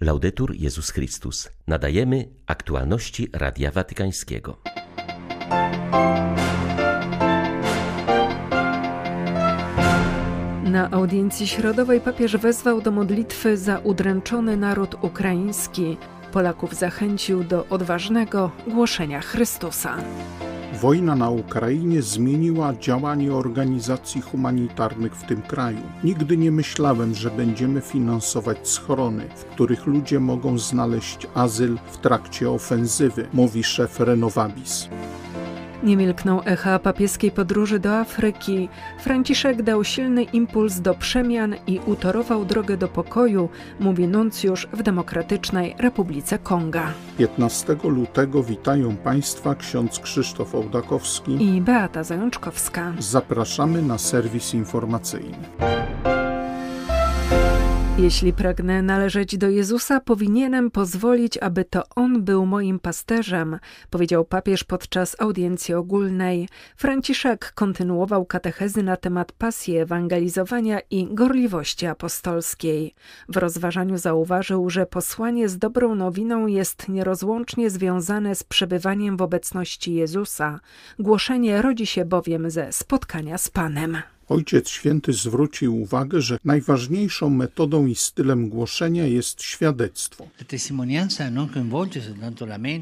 Laudetur Jezus Chrystus. Nadajemy aktualności Radia Watykańskiego. Na audiencji środowej papież wezwał do modlitwy za udręczony naród ukraiński. Polaków zachęcił do odważnego głoszenia Chrystusa. Wojna na Ukrainie zmieniła działanie organizacji humanitarnych w tym kraju. Nigdy nie myślałem, że będziemy finansować schrony, w których ludzie mogą znaleźć azyl w trakcie ofensywy, mówi szef Renovabis. Nie milkną echa papieskiej podróży do Afryki. Franciszek dał silny impuls do przemian i utorował drogę do pokoju, mówi nuncjusz w Demokratycznej Republice Konga. 15 lutego witają Państwa ksiądz Krzysztof Ołdakowski i Beata Zajączkowska. Zapraszamy na serwis informacyjny. Jeśli pragnę należeć do Jezusa, powinienem pozwolić, aby to On był moim pasterzem, powiedział papież podczas audiencji ogólnej. Franciszek kontynuował katechezy na temat pasji ewangelizowania i gorliwości apostolskiej. W rozważaniu zauważył, że posłanie z dobrą nowiną jest nierozłącznie związane z przebywaniem w obecności Jezusa. Głoszenie rodzi się bowiem ze spotkania z Panem. Ojciec Święty zwrócił uwagę, że najważniejszą metodą i stylem głoszenia jest świadectwo.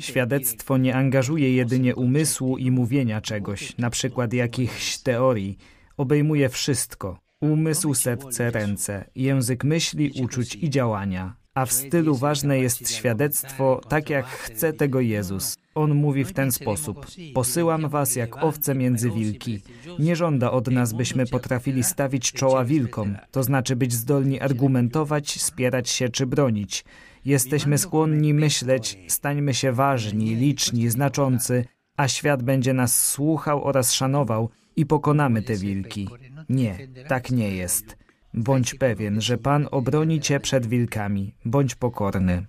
Świadectwo nie angażuje jedynie umysłu i mówienia czegoś, na przykład jakichś teorii. Obejmuje wszystko. Umysł, serce, ręce, język myśli, uczuć i działania. A w stylu ważne jest świadectwo, tak jak chce tego Jezus. On mówi w ten sposób: Posyłam was jak owce między wilki. Nie żąda od nas, byśmy potrafili stawić czoła wilkom, to znaczy być zdolni argumentować, spierać się czy bronić. Jesteśmy skłonni myśleć, stańmy się ważni, liczni, znaczący, a świat będzie nas słuchał oraz szanował i pokonamy te wilki. Nie, tak nie jest. Bądź pewien, że Pan obroni cię przed wilkami. Bądź pokorny.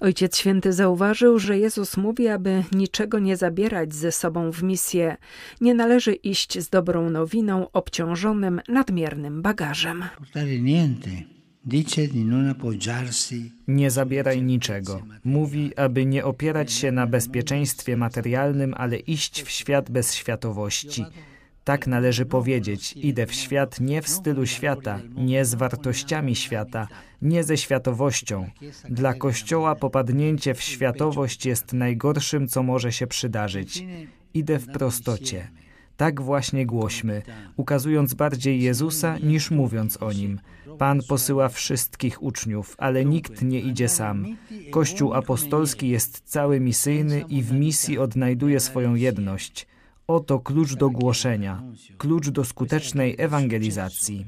Ojciec Święty zauważył, że Jezus mówi, aby niczego nie zabierać ze sobą w misję. Nie należy iść z dobrą nowiną obciążonym nadmiernym bagażem. Nie zabieraj niczego. Mówi, aby nie opierać się na bezpieczeństwie materialnym, ale iść w świat bez światowości. Tak należy powiedzieć: idę w świat nie w stylu świata, nie z wartościami świata, nie ze światowością. Dla Kościoła popadnięcie w światowość jest najgorszym, co może się przydarzyć. Idę w prostocie. Tak właśnie głośmy, ukazując bardziej Jezusa niż mówiąc o nim. Pan posyła wszystkich uczniów, ale nikt nie idzie sam. Kościół apostolski jest cały misyjny i w misji odnajduje swoją jedność. Oto klucz do głoszenia, klucz do skutecznej ewangelizacji.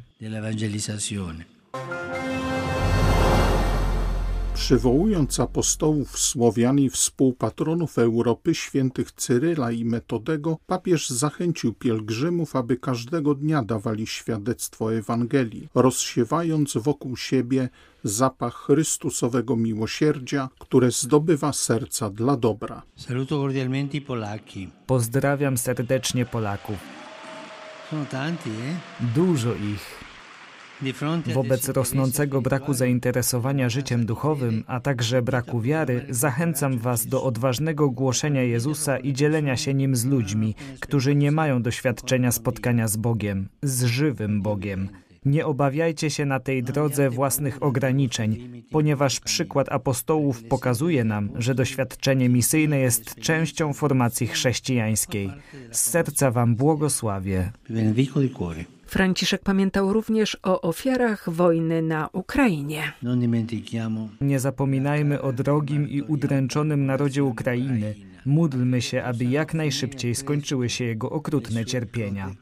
Przywołując apostołów Słowian i współpatronów Europy świętych Cyryla i Metodego, papież zachęcił pielgrzymów, aby każdego dnia dawali świadectwo Ewangelii, rozsiewając wokół siebie zapach Chrystusowego miłosierdzia, które zdobywa serca dla dobra. Pozdrawiam serdecznie Polaków. Dużo ich. Wobec rosnącego braku zainteresowania życiem duchowym, a także braku wiary, zachęcam Was do odważnego głoszenia Jezusa i dzielenia się nim z ludźmi, którzy nie mają doświadczenia spotkania z Bogiem, z żywym Bogiem. Nie obawiajcie się na tej drodze własnych ograniczeń, ponieważ przykład apostołów pokazuje nam, że doświadczenie misyjne jest częścią formacji chrześcijańskiej. Z serca Wam błogosławię. Franciszek pamiętał również o ofiarach wojny na Ukrainie. Nie zapominajmy o drogim i udręczonym narodzie Ukrainy. Módlmy się, aby jak najszybciej skończyły się jego okrutne cierpienia.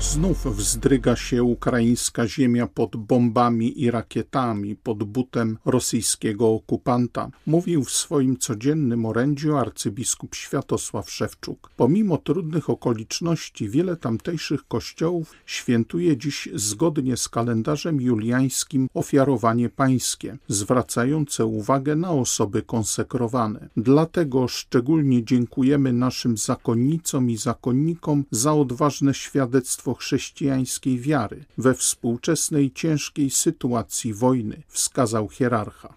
Znów wzdryga się ukraińska ziemia pod bombami i rakietami, pod butem rosyjskiego okupanta, mówił w swoim codziennym orędziu arcybiskup Światosław Szewczuk. Pomimo trudnych okoliczności, wiele tamtejszych kościołów świętuje dziś zgodnie z kalendarzem juliańskim ofiarowanie pańskie, zwracające uwagę na osoby konsekrowane. Dlatego szczególnie dziękujemy naszym zakonnicom i zakonnikom za odważne świadectwo chrześcijańskiej wiary we współczesnej ciężkiej sytuacji wojny, wskazał hierarcha.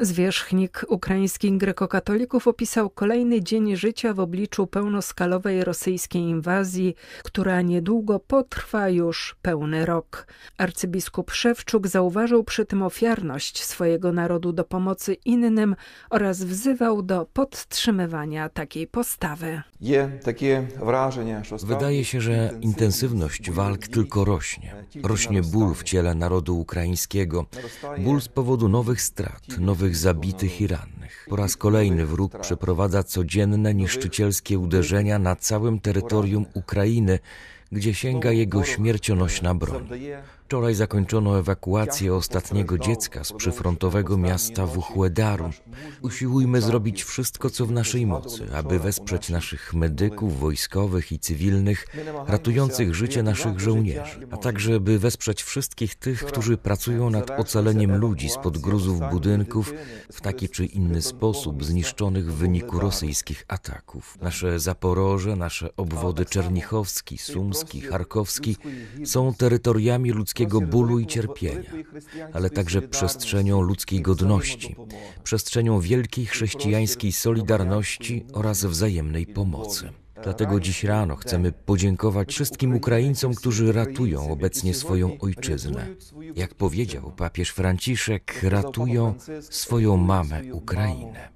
Zwierzchnik ukraińskich grekokatolików opisał kolejny dzień życia w obliczu pełnoskalowej rosyjskiej inwazji, która niedługo potrwa już pełny rok. Arcybiskup Szewczuk zauważył przy tym ofiarność swojego narodu do pomocy innym oraz wzywał do podtrzymywania takiej postawy. Wydaje się, że intensywność walk tylko rośnie. Rośnie ból w ciele narodu ukraińskiego, ból z powodu nowych strat, nowych nowych zabitych i rannych. Po raz kolejny wróg przeprowadza codzienne niszczycielskie uderzenia na całym terytorium Ukrainy, gdzie sięga jego śmiercionośna broń. Wczoraj zakończono ewakuację ostatniego dziecka z przyfrontowego miasta Wuchłedaru. Usiłujmy zrobić wszystko, co w naszej mocy, aby wesprzeć naszych medyków, wojskowych i cywilnych, ratujących życie naszych żołnierzy, a także by wesprzeć wszystkich tych, którzy pracują nad ocaleniem ludzi spod gruzów budynków w taki czy inny sposób zniszczonych w wyniku rosyjskich ataków. Nasze Zaporoże, nasze obwody Czernichowski, Sumski, Charkowski są terytoriami ludzkiego bólu i cierpienia, ale także przestrzenią ludzkiej godności, przestrzenią wielkiej chrześcijańskiej solidarności oraz wzajemnej pomocy. Dlatego dziś rano chcemy podziękować wszystkim Ukraińcom, którzy ratują obecnie swoją ojczyznę. Jak powiedział papież Franciszek, ratują swoją mamę Ukrainę.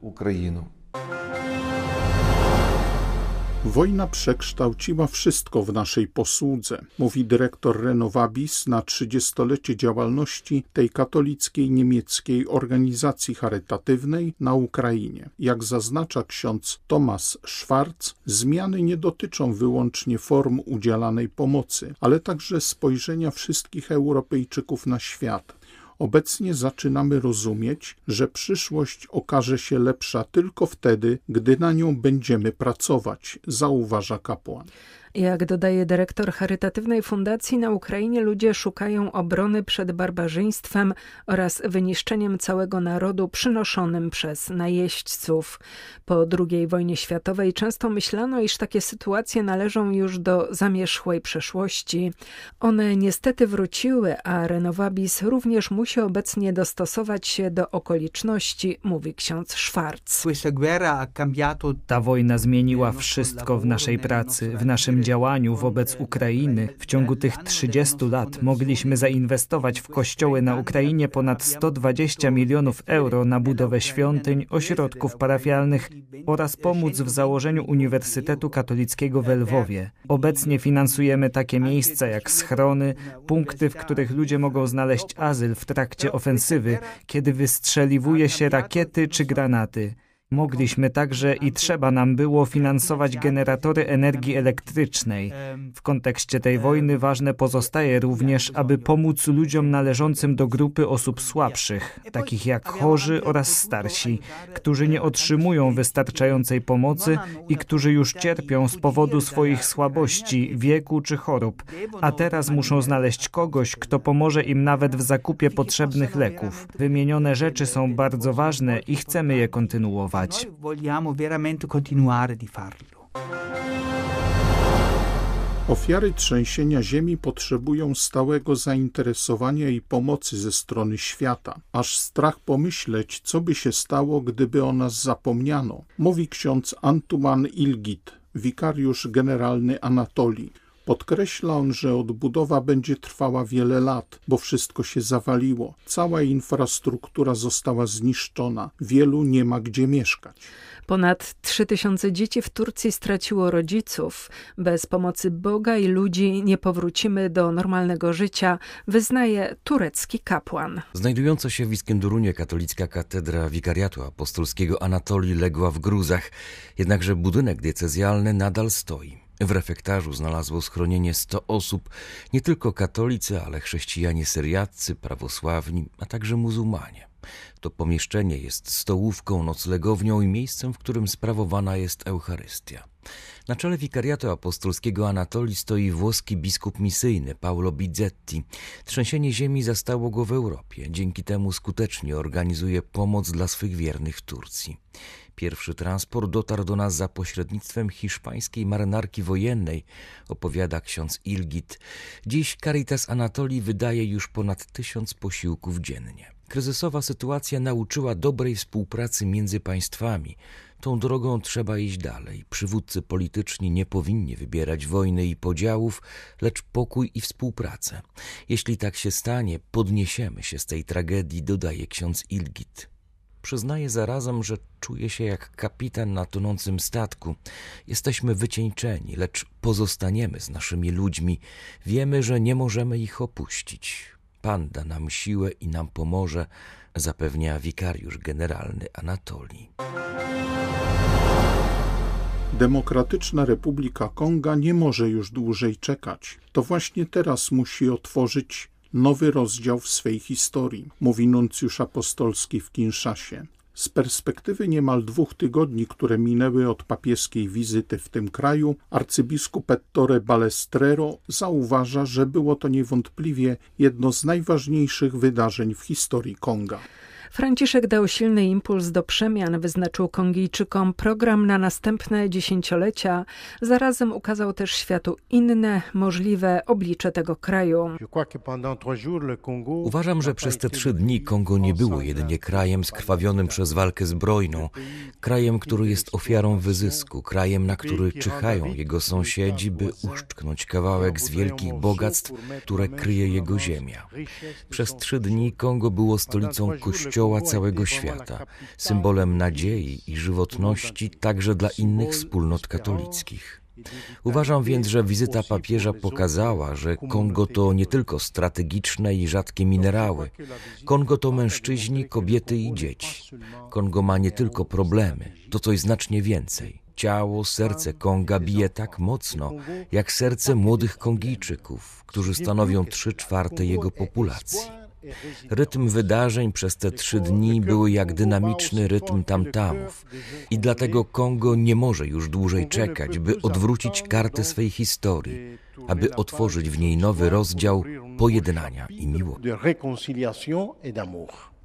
Wojna przekształciła wszystko w naszej posłudze, mówi dyrektor Renovabis na trzydziestolecie działalności tej katolickiej niemieckiej organizacji charytatywnej na Ukrainie. Jak zaznacza ksiądz Thomas Schwarz, zmiany nie dotyczą wyłącznie form udzielanej pomocy, ale także spojrzenia wszystkich Europejczyków na świat Obecnie zaczynamy rozumieć, że przyszłość okaże się lepsza tylko wtedy, gdy na nią będziemy pracować, zauważa kapłan. Jak dodaje dyrektor charytatywnej fundacji na Ukrainie, ludzie szukają obrony przed barbarzyństwem oraz wyniszczeniem całego narodu przynoszonym przez najeźdźców. Po II wojnie światowej często myślano, iż takie sytuacje należą już do zamierzchłej przeszłości. One niestety wróciły, a Renowabis również musi obecnie dostosować się do okoliczności, mówi ksiądz Schwarz. Ta wojna zmieniła wszystko w naszej pracy, w naszym działaniu wobec Ukrainy w ciągu tych 30 lat mogliśmy zainwestować w kościoły na Ukrainie ponad 120 milionów euro na budowę świątyń, ośrodków parafialnych oraz pomóc w założeniu Uniwersytetu Katolickiego w Lwowie. Obecnie finansujemy takie miejsca jak schrony, punkty, w których ludzie mogą znaleźć azyl w trakcie ofensywy, kiedy wystrzeliwuje się rakiety czy granaty. Mogliśmy także i trzeba nam było finansować generatory energii elektrycznej. W kontekście tej wojny ważne pozostaje również, aby pomóc ludziom należącym do grupy osób słabszych, takich jak chorzy oraz starsi, którzy nie otrzymują wystarczającej pomocy i którzy już cierpią z powodu swoich słabości, wieku czy chorób, a teraz muszą znaleźć kogoś, kto pomoże im nawet w zakupie potrzebnych leków. Wymienione rzeczy są bardzo ważne i chcemy je kontynuować. Noi vogliamo veramente continuare di farlo. Ofiary trzęsienia ziemi potrzebują stałego zainteresowania i pomocy ze strony świata, aż strach pomyśleć, co by się stało, gdyby o nas zapomniano, mówi ksiądz Antuman Ilgit, wikariusz generalny Anatolii. Podkreśla on, że odbudowa będzie trwała wiele lat, bo wszystko się zawaliło. Cała infrastruktura została zniszczona. Wielu nie ma gdzie mieszkać. Ponad 3000 dzieci w Turcji straciło rodziców. Bez pomocy Boga i ludzi nie powrócimy do normalnego życia, wyznaje turecki kapłan. Znajdująca się w Iskendurunie katolicka katedra wikariatu apostolskiego Anatolii legła w gruzach, jednakże budynek diecezjalny nadal stoi. W refektarzu znalazło schronienie 100 osób, nie tylko katolicy, ale chrześcijanie syriaccy, prawosławni, a także muzułmanie. To pomieszczenie jest stołówką, noclegownią i miejscem, w którym sprawowana jest Eucharystia. Na czele wikariatu apostolskiego Anatolii stoi włoski biskup misyjny Paolo Bizzetti. Trzęsienie ziemi zastało go w Europie. Dzięki temu skutecznie organizuje pomoc dla swych wiernych w Turcji. Pierwszy transport dotarł do nas za pośrednictwem hiszpańskiej marynarki wojennej, opowiada ksiądz Ilgit. Dziś Caritas Anatolii wydaje już ponad tysiąc posiłków dziennie. Kryzysowa sytuacja nauczyła dobrej współpracy między państwami. Tą drogą trzeba iść dalej. Przywódcy polityczni nie powinni wybierać wojny i podziałów, lecz pokój i współpracę. Jeśli tak się stanie, podniesiemy się z tej tragedii, dodaje ksiądz Ilgit. Przyznaję zarazem, że czuję się jak kapitan na tonącym statku. Jesteśmy wycieńczeni, lecz pozostaniemy z naszymi ludźmi. Wiemy, że nie możemy ich opuścić. Pan da nam siłę i nam pomoże, zapewnia wikariusz generalny Anatolii. Demokratyczna Republika Konga nie może już dłużej czekać. To właśnie teraz musi otworzyć nowy rozdział w swej historii, mówi nuncjusz apostolski w Kinszasie. Z perspektywy niemal dwóch tygodni, które minęły od papieskiej wizyty w tym kraju, arcybiskup Ettore Balestrero zauważa, że było to niewątpliwie jedno z najważniejszych wydarzeń w historii Konga. Franciszek dał silny impuls do przemian, wyznaczył Kongijczykom program na następne dziesięciolecia. Zarazem ukazał też światu inne, możliwe oblicze tego kraju. Uważam, że przez te trzy dni Kongo nie było jedynie krajem skrwawionym przez walkę zbrojną, krajem, który jest ofiarą wyzysku, krajem, na który czyhają jego sąsiedzi, by uszczknąć kawałek z wielkich bogactw, które kryje jego ziemia. Przez trzy dni Kongo było stolicą kościoła Kościoła całego świata, symbolem nadziei i żywotności także dla innych wspólnot katolickich. Uważam więc, że wizyta papieża pokazała, że Kongo to nie tylko strategiczne i rzadkie minerały. Kongo to mężczyźni, kobiety i dzieci. Kongo ma nie tylko problemy, to coś znacznie więcej. Ciało, serce Konga bije tak mocno, jak serce młodych Kongijczyków, którzy stanowią trzy czwarte jego populacji. Rytm wydarzeń przez te trzy dni były jak dynamiczny rytm tamtamów i dlatego Kongo nie może już dłużej czekać, by odwrócić kartę swej historii, aby otworzyć w niej nowy rozdział pojednania i miłości.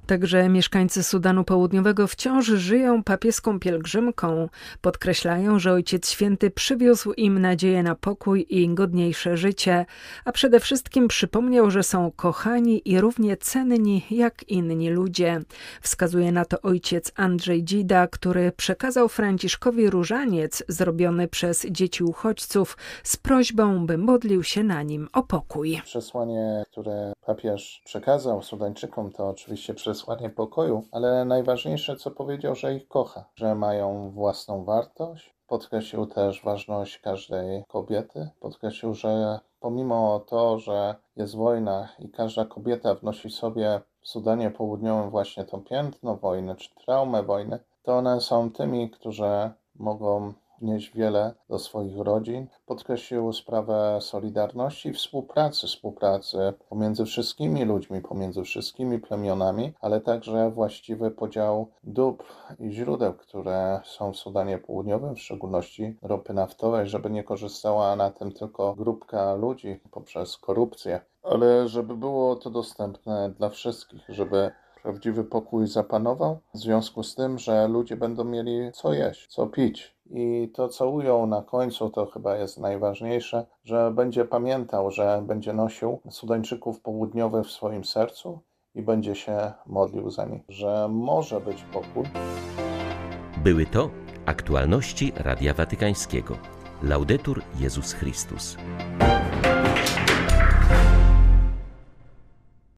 Także mieszkańcy Sudanu Południowego wciąż żyją papieską pielgrzymką. Podkreślają, że Ojciec Święty przywiózł im nadzieję na pokój i godniejsze życie, a przede wszystkim przypomniał, że są kochani i równie cenni jak inni ludzie. Wskazuje na to ojciec Andrzej Dzida, który przekazał Franciszkowi różaniec zrobiony przez dzieci uchodźców z prośbą, by modlił się na nim o pokój. Przesłanie, które papież przekazał Sudańczykom, to oczywiście przez przesłanie pokoju, ale najważniejsze, co powiedział, że ich kocha, że mają własną wartość. Podkreślił też ważność każdej kobiety. Podkreślił, że pomimo to, że jest wojna i każda kobieta wnosi sobie w Sudanie Południowym właśnie to piętno wojny czy traumę wojny, to one są tymi, którzy mogą wnieść wiele do swoich rodzin. Podkreślił sprawę solidarności i współpracy, współpracy pomiędzy wszystkimi ludźmi, pomiędzy wszystkimi plemionami, ale także właściwy podział dóbr i źródeł, które są w Sudanie Południowym, w szczególności ropy naftowej, żeby nie korzystała na tym tylko grupka ludzi poprzez korupcję, ale żeby było to dostępne dla wszystkich, żeby prawdziwy pokój zapanował, w związku z tym, że ludzie będą mieli co jeść, co pić. I to, co ujął na końcu, to chyba jest najważniejsze, że będzie pamiętał, że będzie nosił Sudańczyków południowych w swoim sercu i będzie się modlił za nich, że może być pokój. Były to aktualności Radia Watykańskiego. Laudetur Jezus Chrystus.